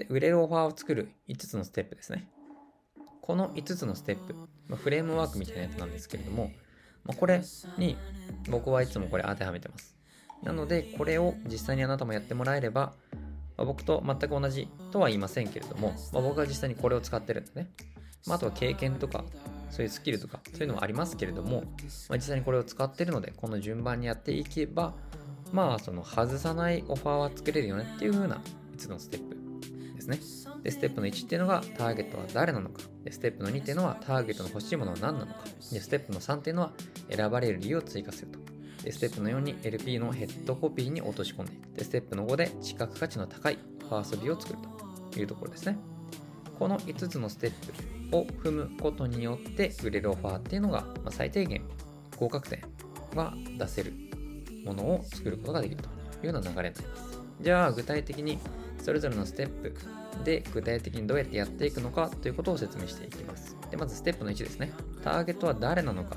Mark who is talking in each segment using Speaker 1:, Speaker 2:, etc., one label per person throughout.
Speaker 1: で、売れるオファーを作る5つのステップですね。この5つのステップ、まあ、フレームワークみたいなやつなんですけれども、まあ、これに僕はいつもこれ当てはめてます。なので、これを実際にあなたもやってもらえれば、まあ、僕と全く同じとは言いませんけれども、ま、僕は実際にこれを使ってるんでね。まあ、あとは経験とか、そういうスキルとか、そういうのもありますけれども、まあ、実際にこれを使ってるので、この順番にやっていけば、まあ、その外さないオファーは作れるよねっていう風な5つのステップですね。で、ステップの1っていうのがターゲットは誰なのか。で、ステップの2っていうのはターゲットの欲しいものは何なのか。で、ステップの3っていうのは選ばれる理由を追加すると。で、ステップの4に LP のヘッドコピーに落とし込んでいく。で、ステップの5で知覚価値の高いファーストビューを作るというところですね。この5つのステップを踏むことによって売れるオファーっていうのが、ま最低限合格点が出せるものを作ることができるというような流れになります。じゃあ具体的にそれぞれのステップで具体的にどうやってやっていくのかということを説明していきます。でまずステップの1ですね。ターゲットは誰なのか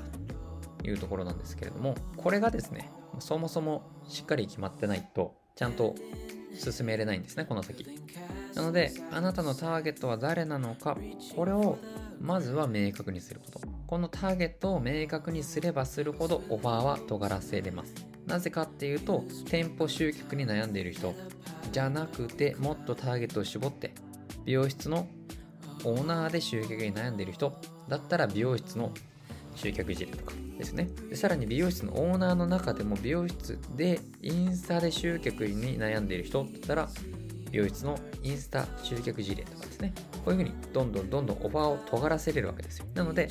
Speaker 1: というところなんですけれども、これがですね、そもそもしっかり決まってないと、ちゃんと進めれないんですね、この先。なので、あなたのターゲットは誰なのか、これをまずは明確にすること。このターゲットを明確にすればするほどオファーは尖らせれます。なぜかっていうと、店舗集客に悩んでいる人じゃなくて、もっとターゲットを絞って、美容室のオーナーで集客に悩んでいる人だったら美容室の集客事例とかですね。でさらに美容室のオーナーの中でも美容室でインスタで集客に悩んでいる人だったら美容室のインスタ集客事例とかですね。こういうふうにどんどんどんどんオファーを尖らせれるわけですよ。なので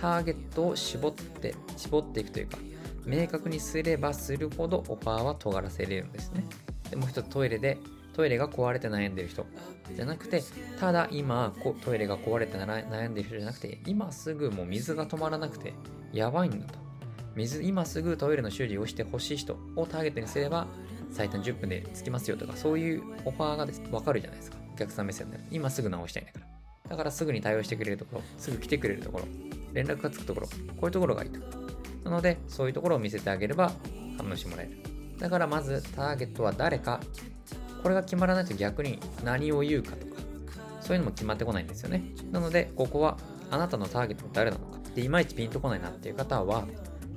Speaker 1: ターゲットを絞って絞っていくというか明確にすればするほどオファーは尖らせれるんですね。でもう一つトイレでトイレが壊れて悩んでる人。じゃなくてただ今トイレが壊れて悩んでる人じゃなくて今すぐもう水が止まらなくてやばいんだと。水今すぐトイレの修理をしてほしい人をターゲットにすれば最短10分で着きますよとかそういうオファーがです分かるじゃないですか。お客さん目線で今すぐ直したいんだから。だからすぐに対応してくれるところすぐ来てくれるところ連絡がつくところこういうところがいいと。なので、そういうところを見せてあげれば反応してもらえる。だからまずターゲットは誰か、これが決まらないと逆に何を言うかとか、そういうのも決まってこないんですよね。なので、ここはあなたのターゲットは誰なのか。で、いまいちピンとこないなっていう方は、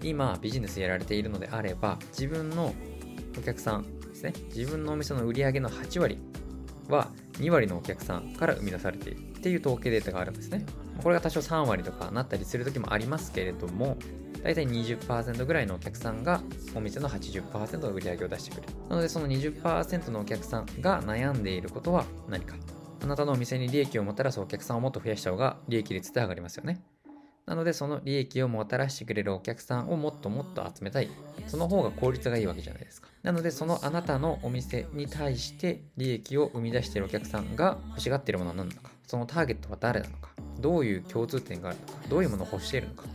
Speaker 1: 今ビジネスやられているのであれば、自分のお客さんですね、自分のお店の売り上げの8割は2割のお客さんから生み出されているっていう統計データがあるんですね。これが多少3割とかなったりする時もありますけれども、大体20%ぐらいのお客さんがお店の80%の売り上げを出してくる。なのでその20%のお客さんが悩んでいることは何か。あなたのお店に利益をもたらすお客さんをもっと増やした方が利益率って上がりますよね。なのでその利益をもたらしてくれるお客さんをもっともっと集めたい。その方が効率がいいわけじゃないですか。なのでそのあなたのお店に対して利益を生み出しているお客さんが欲しがっているものは何なのか。そのターゲットは誰なのか。どういう共通点があるのか。どういうものを欲しているのか。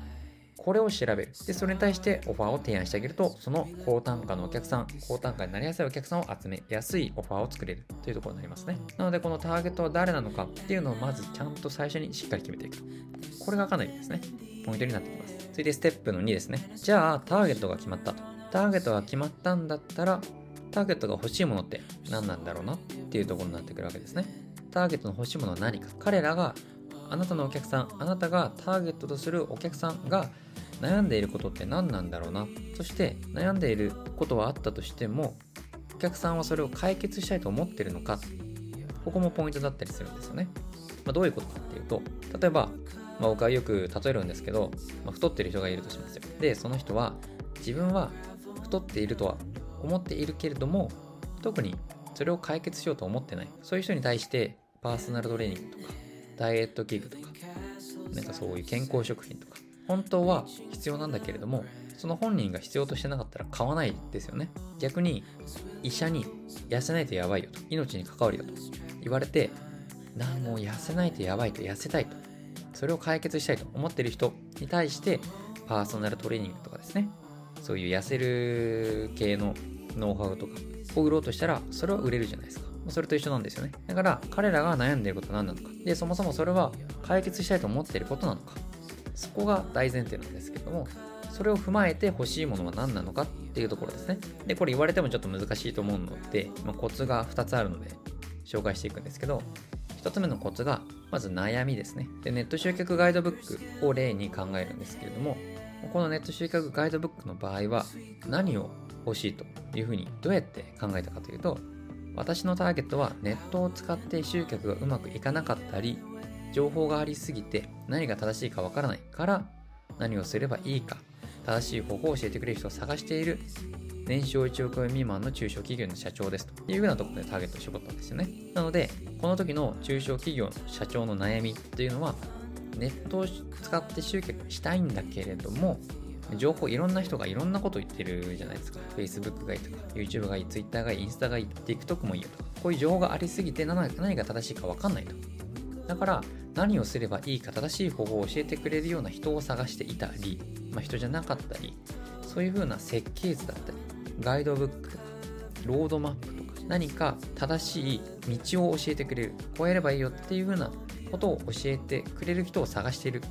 Speaker 1: これを調べる。で、それに対してオファーを提案してあげると、その高単価のお客さん、高単価になりやすいお客さんを集めやすいオファーを作れるというところになりますね。なので、このターゲットは誰なのかっていうのをまずちゃんと最初にしっかり決めていくと。これがかなりですね、ポイントになってきます。続いてステップの2ですね。じゃあ、ターゲットが決まったと。ターゲットが決まったんだったら、ターゲットが欲しいものって何なんだろうな？っていうところになってくるわけですね。ターゲットの欲しいものは何か。彼らがあなたのお客さん、あなたがターゲットとするお客さんが悩んでいることって何なんだろうな？そして悩んでいることはあったとしてもお客さんはそれを解決したいと思ってるのか？ここもポイントだったりするんですよね、まあ、どういうことかっていうと例えば、まあ、僕はよく例えるんですけど、まあ、太ってる人がいるとしますよ。でその人は自分は太っているとは思っているけれども特にそれを解決しようと思ってない。そういう人に対してパーソナルトレーニングとかダイエット器具とかなんかそういう健康食品とか本当は必要なんだけれどもその本人が必要としてなかったら買わないですよね。逆に医者に痩せないとやばいよと命に関わるよと言われてなもう痩せないとやばいと痩せたいとそれを解決したいと思ってる人に対してパーソナルトレーニングとかですね。そういう痩せる系のノウハウとかを売ろうとしたらそれは売れるじゃないですか。それと一緒なんですよね。だから彼らが悩んでいることは何なのか。でそもそもそれは解決したいと思っていることなのか。そこが大前提なんですけども、それを踏まえて欲しいものは何なのかっていうところですね。で、これ言われてもちょっと難しいと思うので、まあ、コツが2つあるので、紹介していくんですけど、1つ目のコツが、まず悩みですね。で、ネット集客ガイドブックを例に考えるんですけれども、このネット集客ガイドブックの場合は、何を欲しいというふうにどうやって考えたかというと、私のターゲットはネットを使って集客がうまくいかなかったり、情報がありすぎて何が正しいかわからないから何をすればいいか、正しい方法を教えてくれる人を探している年商1億円未満の中小企業の社長ですというようなところでターゲットを絞ったんですよね。なので、この時の中小企業の社長の悩みっていうのは、ネットを使って集客したいんだけれども、情報いろんな人がいろんなこと言ってるじゃないですか。Facebook がいいとか、YouTube がいい、Twitter がいい、インスタがいい、TikTok もいいよとか、こういう情報がありすぎて何が正しいかわかんないと。だから、何をすればいいか正しい方法を教えてくれるような人を探していたり、まあ、人じゃなかったり、そういう風な設計図だったり、ガイドブック、ロードマップとか、何か正しい道を教えてくれる、こうやればいいよっていう風なことを教えてくれる人を探しているんで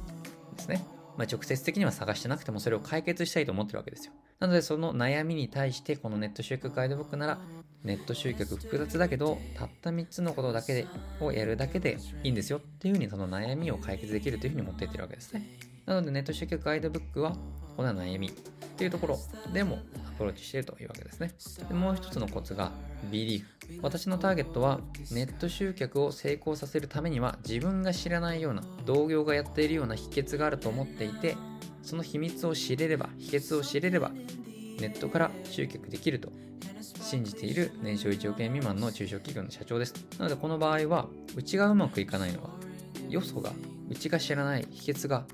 Speaker 1: すね。まあ、直接的には探してなくてもそれを解決したいと思ってるわけですよ。なのでその悩みに対してこのネット集客ガイドブックならネット集客複雑だけどたった3つのことだけでをやるだけでいいんですよっていうふうにその悩みを解決できるというふうに持っていってるわけですね。なのでネット集客ガイドブックはこの悩みっていうところでもアプローチしているというわけですね。でもう一つのコツが B リーフ。私のターゲットはネット集客を成功させるためには自分が知らないような同業がやっているような秘訣があると思っていてその秘密を知れれば秘訣を知れればネットから集客できると信じている年商1億円未満の中小企業の社長です。なのでこの場合はうちがうまくいかないのはよそがうちが知らない秘訣が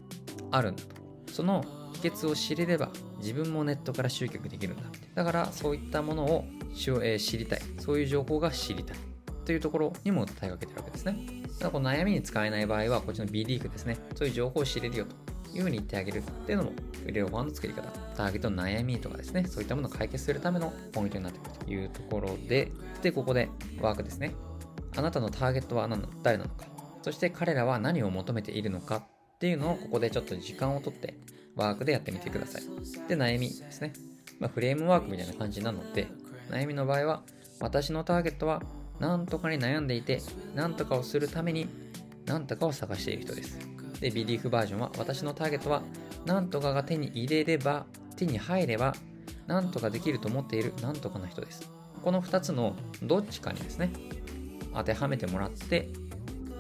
Speaker 1: あるんだと。その秘訣を知れれば自分もネットから集客できるんだ。だからそういったものを知りたい。そういう情報が知りたい。というところにも訴えかけてるわけですね。だこの悩みに使えない場合は、こっちの B リーフですね。そういう情報を知れるよというふうに言ってあげるっていうのも、ウレオファンの作り方。ターゲットの悩みとかですね。そういったものを解決するためのポイントになってくるというところで、で、ここでワークですね。あなたのターゲットは何誰なのか？そして彼らは何を求めているのかっていうのをここでちょっと時間をとってワークでやってみてください。で、悩みですね。まあ、フレームワークみたいな感じなので、悩みの場合は、私のターゲットは何とかに悩んでいて、何とかをするために何とかを探している人です。で、ビリーフバージョンは、私のターゲットは何とかが手に入れれば、手に入れば、何とかできると思っている何とかな人です。この2つのどっちかにですね、当てはめてもらって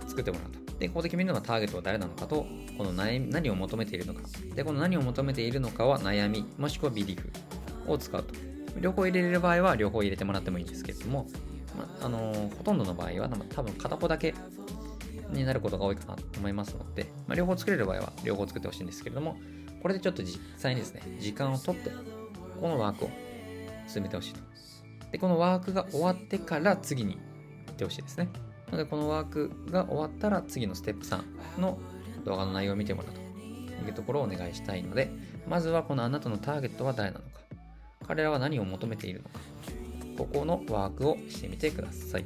Speaker 1: 作ってもらうと。で、ここで決めるのがターゲットは誰なのかと、この悩み何を求めているのか。で、この何を求めているのかは悩み、もしくはビリーフを使うと。両方入れれる場合は両方入れてもらってもいいんですけれども、まあのー、ほとんどの場合は多分片方だけになることが多いかなと思いますので、まあ、両方作れる場合は両方作ってほしいんですけれども、これでちょっと実際にですね、時間をとって、このワークを進めてほしいと。で、このワークが終わってから次に行ってほしいですね。なので、このワークが終わったら次のステップ3の動画の内容を見てもらうというところをお願いしたいので、まずはこのあなたのターゲットは誰なのか。彼らは何を求めているのか、ここのワークをしてみてください。